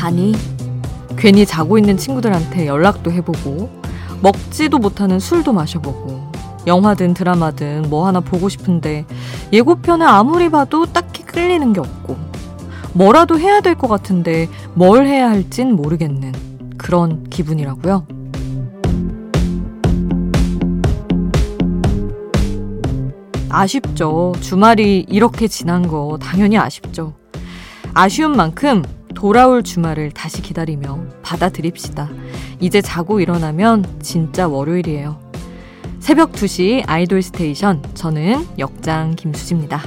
자니? 괜히 자고 있는 친구들한테 연락도 해보고, 먹지도 못하는 술도 마셔보고, 영화든 드라마든 뭐 하나 보고 싶은데, 예고편을 아무리 봐도 딱히 끌리는 게 없고, 뭐라도 해야 될 것 같은데, 뭘 해야 할진 모르겠는 그런 기분이라고요. 아쉽죠. 주말이 이렇게 지난 거 당연히 아쉽죠. 아쉬운 만큼 돌아올 주말을 다시 기다리며 받아들입시다. 이제 자고 일어나면 진짜 월요일이에요. 새벽 2시 아이돌 스테이션. 저는 역장 김수지입니다.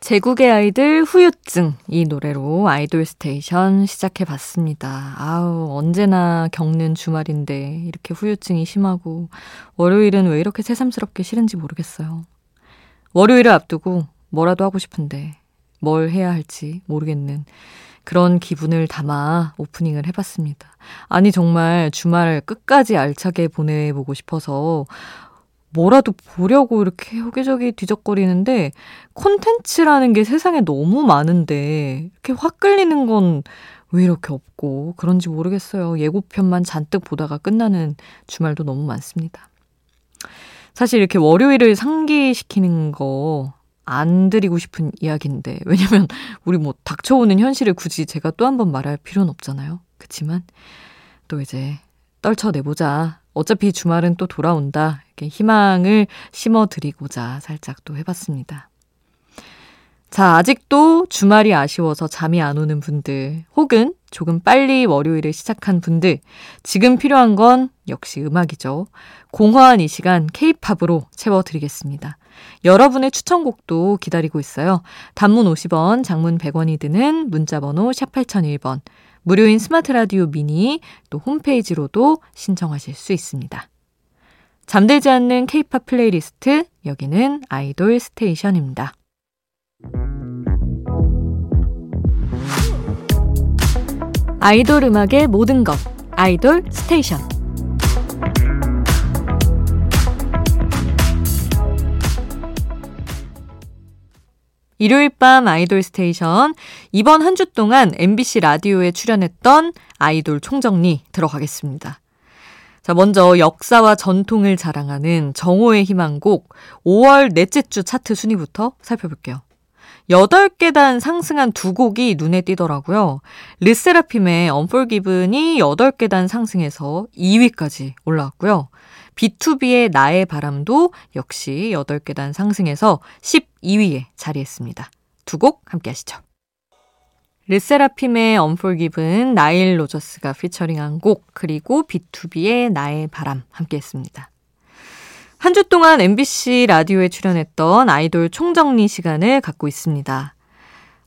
제국의 아이들 후유증 이 노래로 아이돌 스테이션 시작해 봤습니다. 아우, 언제나 겪는 주말인데 이렇게 후유증이 심하고 월요일은 왜 이렇게 새삼스럽게 싫은지 모르겠어요. 월요일을 앞두고 뭐라도 하고 싶은데 뭘 해야 할지 모르겠는 그런 기분을 담아 오프닝을 해봤습니다. 아니, 정말 주말 끝까지 알차게 보내보고 싶어서 뭐라도 보려고 이렇게 여기저기 뒤적거리는데 콘텐츠라는 게 세상에 너무 많은데 이렇게 확 끌리는 건 왜 이렇게 없고 그런지 모르겠어요. 예고편만 잔뜩 보다가 끝나는 주말도 너무 많습니다. 사실 이렇게 월요일을 상기시키는 거 안 드리고 싶은 이야기인데 왜냐면 우리 뭐 닥쳐오는 현실을 굳이 제가 또 한 번 말할 필요는 없잖아요. 그치만 또 이제 떨쳐내보자. 어차피 주말은 또 돌아온다. 이렇게 희망을 심어드리고자 살짝 또 해봤습니다. 자, 아직도 주말이 아쉬워서 잠이 안 오는 분들, 혹은 조금 빨리 월요일을 시작한 분들, 지금 필요한 건 역시 음악이죠. 공허한 이 시간 케이팝으로 채워드리겠습니다. 여러분의 추천곡도 기다리고 있어요. 단문 50원, 장문 100원이 드는 문자번호 샵 8001번, 무료인 스마트 라디오 미니 또 홈페이지로도 신청하실 수 있습니다. 잠들지 않는 케이팝 플레이리스트 여기는 아이돌 스테이션입니다. 아이돌 음악의 모든 것 아이돌 스테이션 일요일 밤 아이돌 스테이션. 이번 한 주 동안 MBC 라디오에 출연했던 아이돌 총정리 들어가겠습니다. 자, 먼저 역사와 전통을 자랑하는 정오의 희망곡 5월 넷째 주 차트 순위부터 살펴볼게요. 8계단 상승한 두 곡이 눈에 띄더라고요. 르세라핌의 Unforgiven이 8계단 상승해서 2위까지 올라왔고요. B2B의 나의 바람도 역시 8계단 상승해서 12위에 자리했습니다. 두 곡 함께 하시죠. 르세라핌의 Unforgiven, 나일 로저스가 피처링한 곡, 그리고 B2B의 나의 바람 함께 했습니다. 한 주 동안 MBC 라디오에 출연했던 아이돌 총정리 시간을 갖고 있습니다.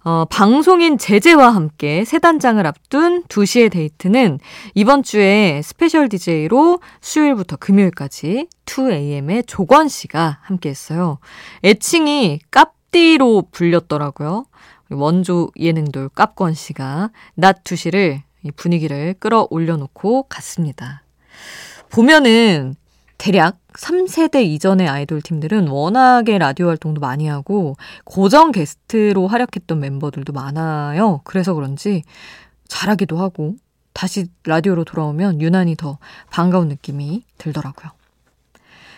어, 방송인 재재와 함께 새 단장을 앞둔 2시의 데이트는 이번 주에 special DJ로 수요일부터 금요일까지 2AM의 조권 씨가 함께 했어요. 애칭이 깝디로 불렸더라고요. 원조 예능돌 깝권 씨가 낮 2시를 분위기를 끌어올려 놓고 갔습니다. 보면은 대략 3세대 이전의 아이돌 팀들은 워낙에 라디오 활동도 많이 하고 고정 게스트로 활약했던 멤버들도 많아요. 그래서 그런지 잘하기도 하고 다시 라디오로 돌아오면 유난히 더 반가운 느낌이 들더라고요.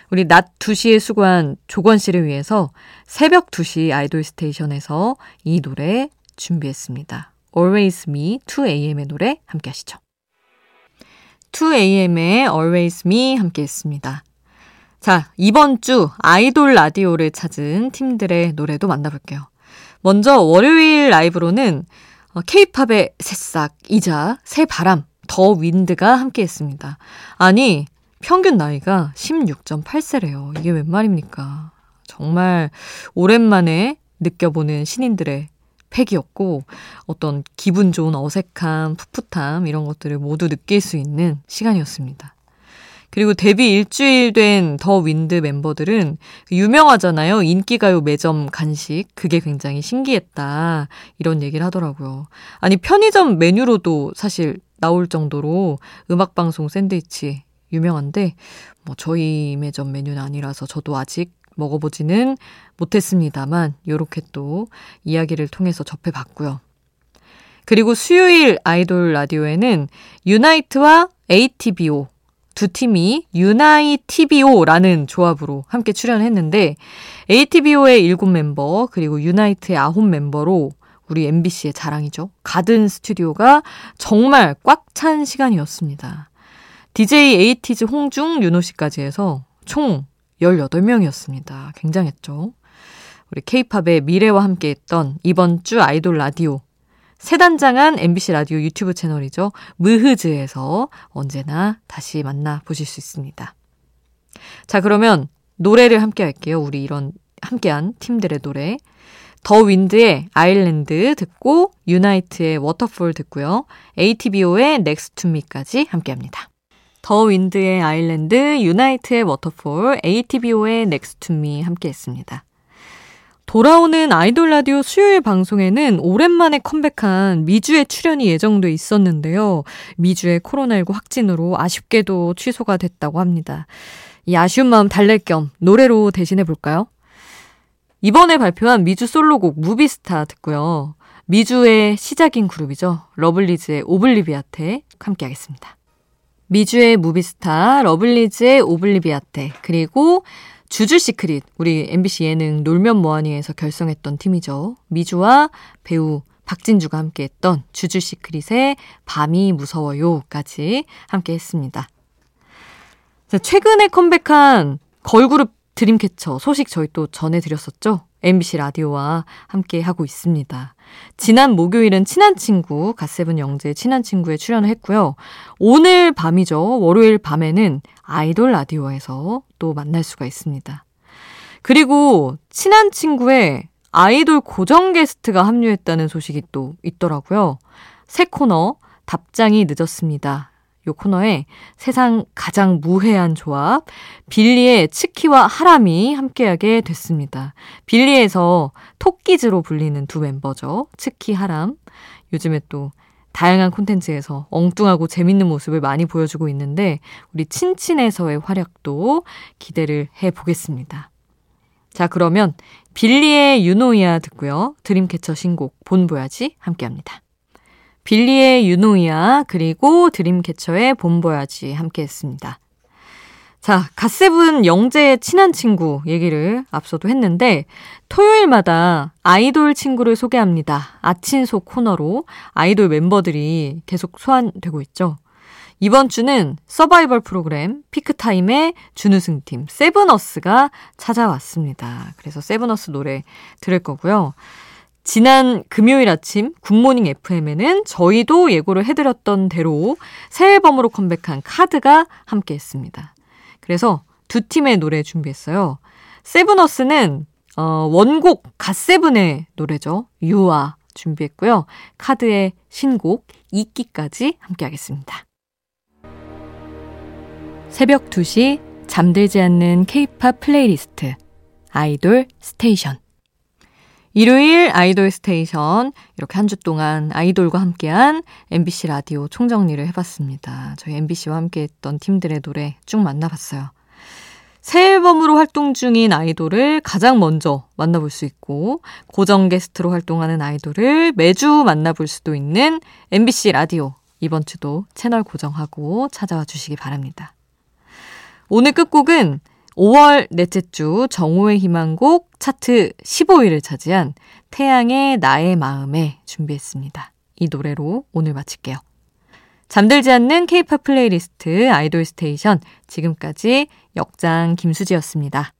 우리 낮 2시에 수고한 조건 씨를 위해서 새벽 2시 아이돌 스테이션에서 이 노래 준비했습니다. Always Me 2AM의 노래 함께 하시죠. 2AM의 Always Me 함께 했습니다. 자, 이번 주 아이돌 라디오를 찾은 팀들의 노래도 만나볼게요. 먼저 월요일 라이브로는 케이팝의 새싹이자 새바람, 더 윈드가 함께 했습니다. 아니, 평균 나이가 16.8세래요. 이게 웬 말입니까? 정말 오랜만에 느껴보는 신인들의 팩이었고 어떤 기분 좋은 어색함, 풋풋함 이런 것들을 모두 느낄 수 있는 시간이었습니다. 그리고 데뷔 일주일 된 더 윈드 멤버들은 유명하잖아요. 인기가요 매점 간식. 그게 굉장히 신기했다. 이런 얘기를 하더라고요. 아니, 편의점 메뉴로도 사실 나올 정도로 음악방송 샌드위치 유명한데, 뭐, 저희 매점 메뉴는 아니라서 저도 아직 먹어보지는 못했습니다만 요렇게 또 이야기를 통해서 접해봤고요. 그리고 수요일 아이돌 라디오에는 유나이트와 ATBO 두 팀이 유나이티비오라는 조합으로 함께 출연했는데 ATBO의 일곱 멤버 그리고 유나이트의 아홉 멤버로 우리 MBC의 자랑이죠. 가든 스튜디오가 정말 꽉 찬 시간이었습니다. DJ 에이티즈 홍중, 윤호 씨까지 해서 총 18명이었습니다. 굉장했죠. 우리 케이팝의 미래와 함께 했던 이번 주 아이돌 라디오 새 단장한 MBC 라디오 유튜브 채널이죠. 므흐즈에서 언제나 다시 만나 보실 수 있습니다. 자, 그러면 노래를 함께 할게요. 우리 이런 함께한 팀들의 노래. 더 윈드의 Island 듣고 유나이트의 Waterfall 듣고요. ATBO의 Next to Me까지 함께 합니다. 더 윈드의 Island, 유나이트의 Waterfall, ATBO의 Next to Me 함께 했습니다. 돌아오는 아이돌 라디오 수요일 방송에는 오랜만에 컴백한 미주의 출연이 예정돼 있었는데요. 미주의 코로나19 확진으로 아쉽게도 취소가 됐다고 합니다. 이 아쉬운 마음 달랠 겸 노래로 대신해 볼까요? 이번에 발표한 미주 솔로곡 Movie Star 듣고요. 미주의 시작인 그룹이죠. 러블리즈의 Obliviate 함께 하겠습니다. 미주의 Movie Star, 러블리즈의 Obliviate, 그리고 주주 시크릿, 우리 MBC 예능 놀면 뭐하니에서 결성했던 팀이죠. 미주와 배우 박진주가 함께했던 주주 시크릿의 밤이 무서워요까지 함께했습니다. 최근에 컴백한 걸그룹 드림캐쳐 소식 저희 또 전해드렸었죠. MBC 라디오와 함께 하고 있습니다. 지난 목요일은 친한 친구, 갓세븐 영재 친한 친구에 출연을 했고요. 오늘 밤이죠. 월요일 밤에는 아이돌 라디오에서 또 만날 수가 있습니다. 그리고 친한 친구에 아이돌 고정 게스트가 합류했다는 소식이 또 있더라고요. 새 코너, 답장이 늦었습니다. 요 코너에 세상 가장 무해한 조합, 빌리의 츠키와 하람이 함께하게 됐습니다. 빌리에서 토끼즈로 불리는 두 멤버죠. 츠키, 하람. 요즘에 또 다양한 콘텐츠에서 엉뚱하고 재밌는 모습을 많이 보여주고 있는데 우리 친친에서의 활약도 기대를 해 보겠습니다. 자, 그러면 빌리의 유노이아 듣고요. 드림캐쳐 신곡 본보야지 함께합니다. 빌리의 유노이아 그리고 드림캐쳐의 봄보야지 함께 했습니다. 자, 갓세븐 영재의 친한 친구 얘기를 앞서도 했는데 토요일마다 아이돌 친구를 소개합니다. 아친소 코너로 아이돌 멤버들이 계속 소환되고 있죠. 이번 주는 서바이벌 프로그램 피크타임의 준우승팀 세븐어스가 찾아왔습니다. 그래서 세븐어스 노래 들을 거고요. 지난 금요일 아침 굿모닝 FM에는 저희도 예고를 해드렸던 대로 새 앨범으로 컴백한 카드가 함께 했습니다. 그래서 두 팀의 노래 준비했어요. 세븐어스는 어, 원곡 갓세븐의 노래죠. 유아 준비했고요. 카드의 신곡 ICKY까지 함께 하겠습니다. 새벽 2시 잠들지 않는 케이팝 플레이리스트 아이돌 스테이션 일요일 아이돌 스테이션 이렇게 한 주 동안 아이돌과 함께한 MBC 라디오 총정리를 해봤습니다. 저희 MBC와 함께했던 팀들의 노래 쭉 만나봤어요. 새 앨범으로 활동 중인 아이돌을 가장 먼저 만나볼 수 있고 고정 게스트로 활동하는 아이돌을 매주 만나볼 수도 있는 MBC 라디오 이번 주도 채널 고정하고 찾아와 주시기 바랍니다. 오늘 끝곡은 5월 넷째 주 정오의 희망곡 차트 15위를 차지한 태양의 나의 마음에 준비했습니다. 이 노래로 오늘 마칠게요. 잠들지 않는 케이팝 플레이리스트 아이돌 스테이션 지금까지 역장 김수지였습니다.